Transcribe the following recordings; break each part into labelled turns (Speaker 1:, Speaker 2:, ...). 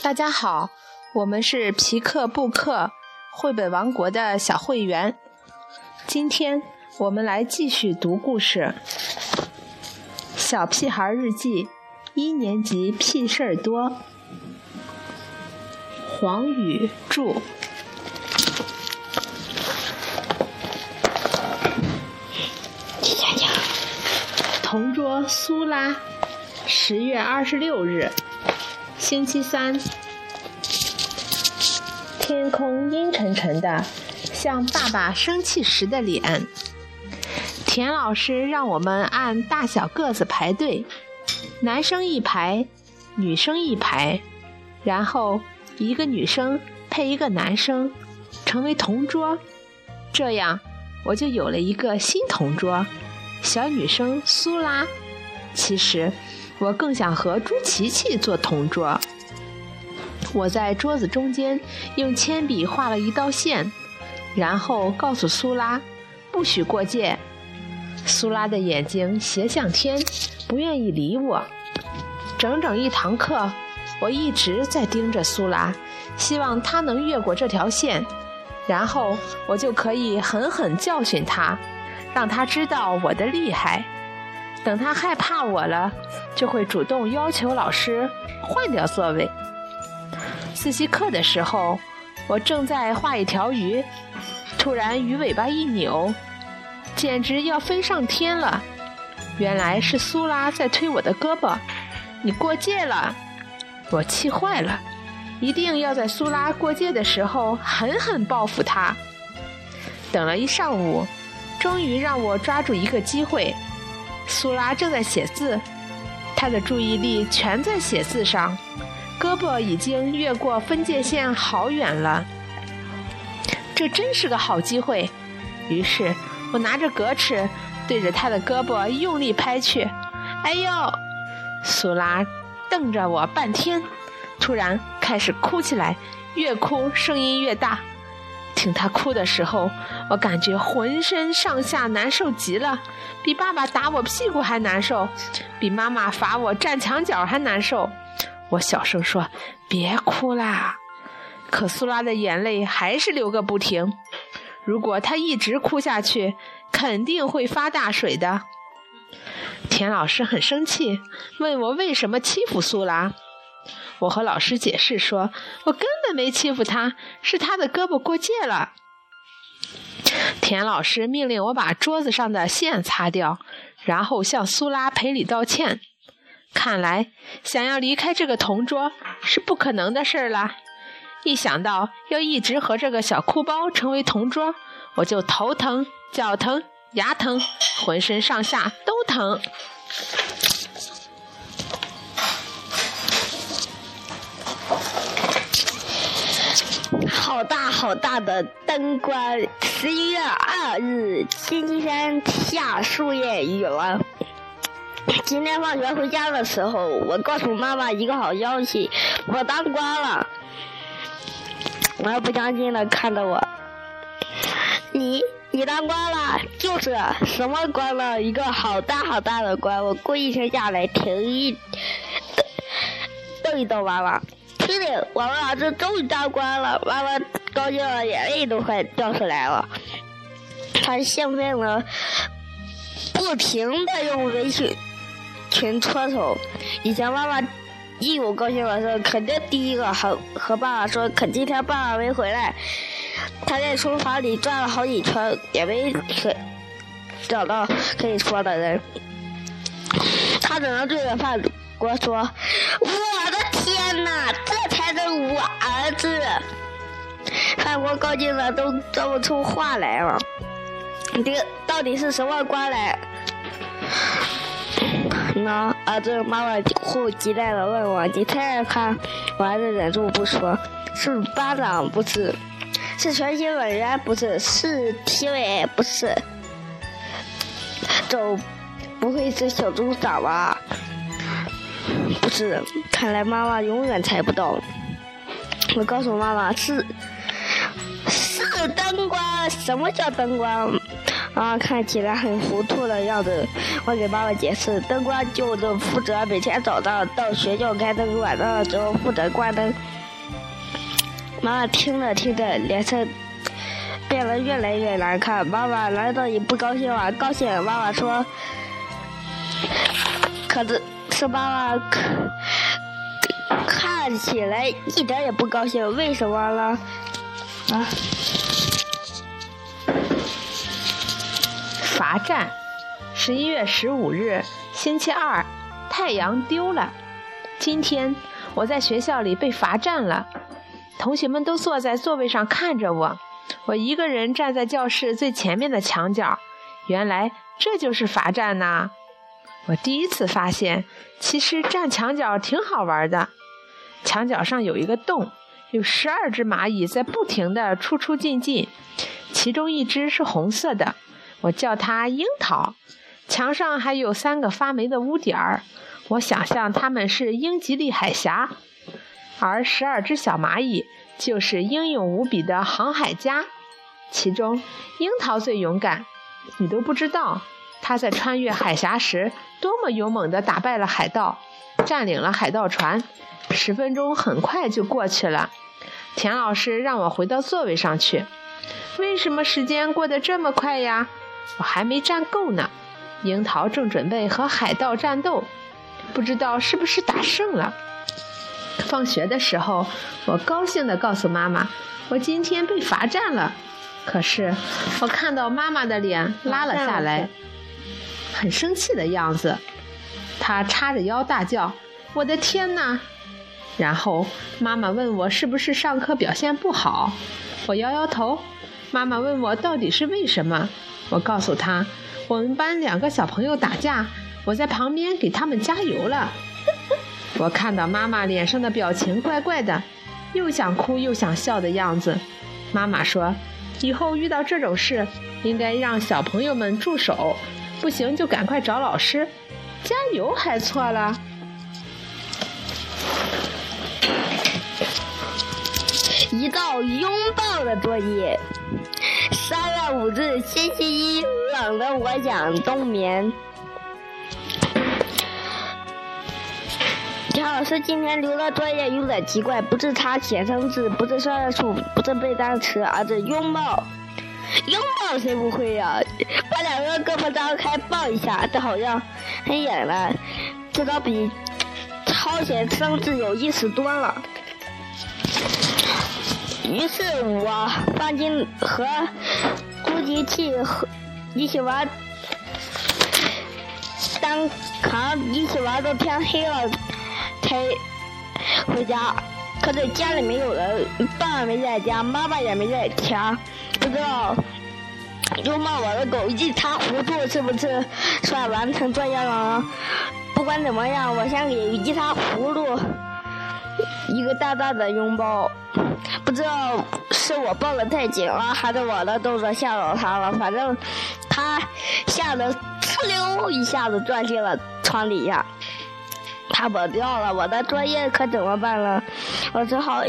Speaker 1: 大家好，我们是皮克布克绘本王国的小会员。今天我们来继续读故事，《小屁孩日记》一年级屁事儿多。黄宇著。同桌苏拉，十月二十六日，星期三。天空阴沉沉的，像爸爸生气时的脸。田老师让我们按大小个子排队，男生一排，女生一排，然后一个女生配一个男生，成为同桌。这样，我就有了一个新同桌。小女生苏拉，其实我更想和朱琪琪做同桌。我在桌子中间用铅笔画了一道线，然后告诉苏拉不许过界。苏拉的眼睛斜向天，不愿意理我。整整一堂课，我一直在盯着苏拉，希望她能越过这条线，然后我就可以狠狠教训她。让他知道我的厉害，等他害怕我了，就会主动要求老师换掉座位。自习课的时候，我正在画一条鱼，突然鱼尾巴一扭，简直要飞上天了。原来是苏拉在推我的胳膊，你过界了！我气坏了，一定要在苏拉过界的时候狠狠报复他。等了一上午。终于让我抓住一个机会，苏拉正在写字，他的注意力全在写字上，胳膊已经越过分界线好远了。这真是个好机会，于是我拿着格尺对着他的胳膊用力拍去。哎呦！苏拉瞪着我半天，突然开始哭起来，越哭声音越大。听他哭的时候，我感觉浑身上下难受极了，比爸爸打我屁股还难受，比妈妈罚我站墙角还难受。我小声说：“别哭啦！”可苏拉的眼泪还是流个不停。如果他一直哭下去，肯定会发大水的。田老师很生气，问我为什么欺负苏拉。我和老师解释说：“我根本没欺负他，是他的胳膊过界了。”田老师命令我把桌子上的线擦掉，然后向苏拉赔礼道歉。看来想要离开这个同桌是不可能的事儿了。一想到要一直和这个小哭包成为同桌，我就头疼、脚疼、牙疼，浑身上下都疼。
Speaker 2: 好大好大的灯光！十一月二日，星期三，下树叶雨了。今天放学回家的时候，我告诉妈妈一个好消息：我当官了。妈不相信的看着我：“你你当官了？就是什么官呢？一个好大好大的官！”我故意停下来，停一瞪一瞪妈妈。这里，我们儿子终于当官了，妈妈高兴的眼泪都快掉出来了。他兴奋的不停的用围裙裙搓手。以前妈妈一有高兴的事，肯定第一个和和爸爸说。可今天爸爸没回来，他在厨房里转了好几圈，也没可找到可以说的人。他只能对着饭锅说：“我的天哪！”我儿子，饭锅高兴的都说不出话来了。你这到底是什么官来？那儿子妈妈迫不及待的问我：“你猜猜看？”我还是忍住不说：“是班长不是？是全体委员不是？是体委不是？总不会是小组长吧？不是，看来妈妈永远猜不到。”我告诉妈妈是是灯光，什么叫灯光？妈妈看起来很糊涂的样子。我给妈妈解释，灯光就是负责每天早上到学校开灯，晚上的时候负责关灯。妈妈听着听着，脸色变得越来越难看。妈妈难道你不高兴吗？高兴。妈妈说，可是是妈妈看起来一点也不高兴，为什么呢？啊？
Speaker 1: 罚站，十一月十五日，星期二，太阳丢了。今天我在学校里被罚站了，同学们都坐在座位上看着我，我一个人站在教室最前面的墙角。原来这就是罚站呐！我第一次发现，其实站墙角挺好玩的。墙角上有一个洞，有十二只蚂蚁在不停地出出进进，其中一只是红色的。我叫它樱桃，墙上还有三个发霉的污点儿。我想象它们是英吉利海峡，而十二只小蚂蚁就是英勇无比的航海家。其中，樱桃最勇敢。你都不知道，他在穿越海峡时多么勇猛地打败了海盗，占领了海盗船。十分钟很快就过去了。田老师让我回到座位上去。为什么时间过得这么快呀？我还没站够呢，樱桃正准备和海盗战斗，不知道是不是打胜了。放学的时候，我高兴地告诉妈妈，我今天被罚站了。可是我看到妈妈的脸拉了下来，很生气的样子。她叉着腰大叫：“我的天哪！”然后妈妈问我是不是上课表现不好，我摇摇头。妈妈问我到底是为什么。我告诉他，我们班两个小朋友打架，我在旁边给他们加油了。我看到妈妈脸上的表情怪怪的，又想哭又想笑的样子。妈妈说，以后遇到这种事，应该让小朋友们住手，不行就赶快找老师。加油还错了。
Speaker 2: 一道拥抱的作业。三月五日，星期一，冷得我想冬眠。田老师今天留的作业有点奇怪，不是他写生字，不是算数，不是背单词，而是拥抱。拥抱谁不会呀？把两个胳膊张开抱一下，这好像很野了，这倒比抄写生字有意思多了。于是我放进和估计器和一起玩，当扛一起玩到天黑了才回家。他在家里没有人，爸爸没在家，妈妈也没在家，不知道拥抱我的狗一塌糊涂是不是算完成作业了？不管怎么样，我先给一塌糊涂一个大大的拥抱。不知道是我抱的太紧了，还是我的动作吓到他了。反正他吓得哧溜一下子钻进了床底下，他跑掉了。我的作业可怎么办呢？我只好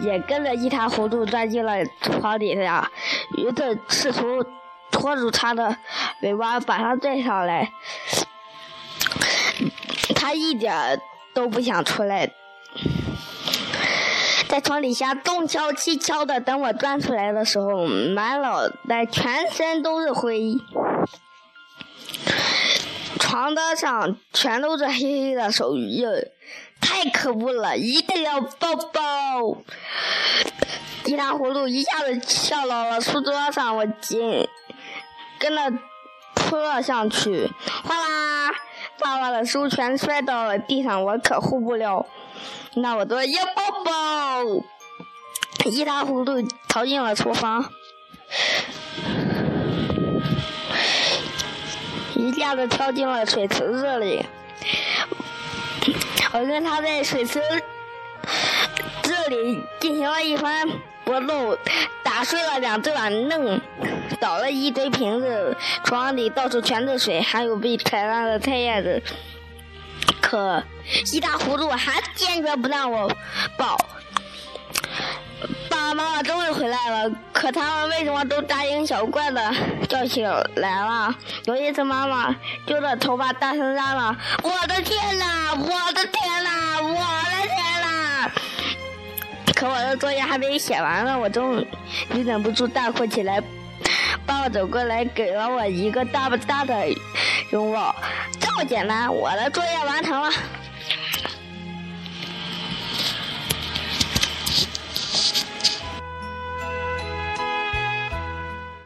Speaker 2: 也跟着一塌糊涂钻进了床底下，于是试图拖住他的尾巴，把他拽上来。他一点都不想出来。在床底下东敲西敲的，等我钻出来的时候，满脑袋、全身都是灰，床单上全都是黑黑的手印，太可恶了！一定要抱抱！一塌糊涂一下子跳到了书桌上，我紧跟着扑了上去，哗啦，爸爸的书全摔到了地上，我可护不了。那我多要抱抱，一塌糊涂逃进了厨房，一下子跳进了水池子里。我跟他在水池这里进行了一番搏斗，打碎了两只板凳，倒了一堆瓶子，床里到处全是水，还有被踩烂的菜叶子。可一塌糊涂，还坚决不让我抱。妈妈终于回来了，可他们为什么都大惊小怪的叫起来了？有一次，妈妈揪着头发大声嚷嚷：“我的天哪！我的天哪！我的天哪！”可我的作业还没写完呢，我终于忍不住大哭起来。爸爸走过来，给了我一个大不大的拥抱。这么简单，我的作业完成了。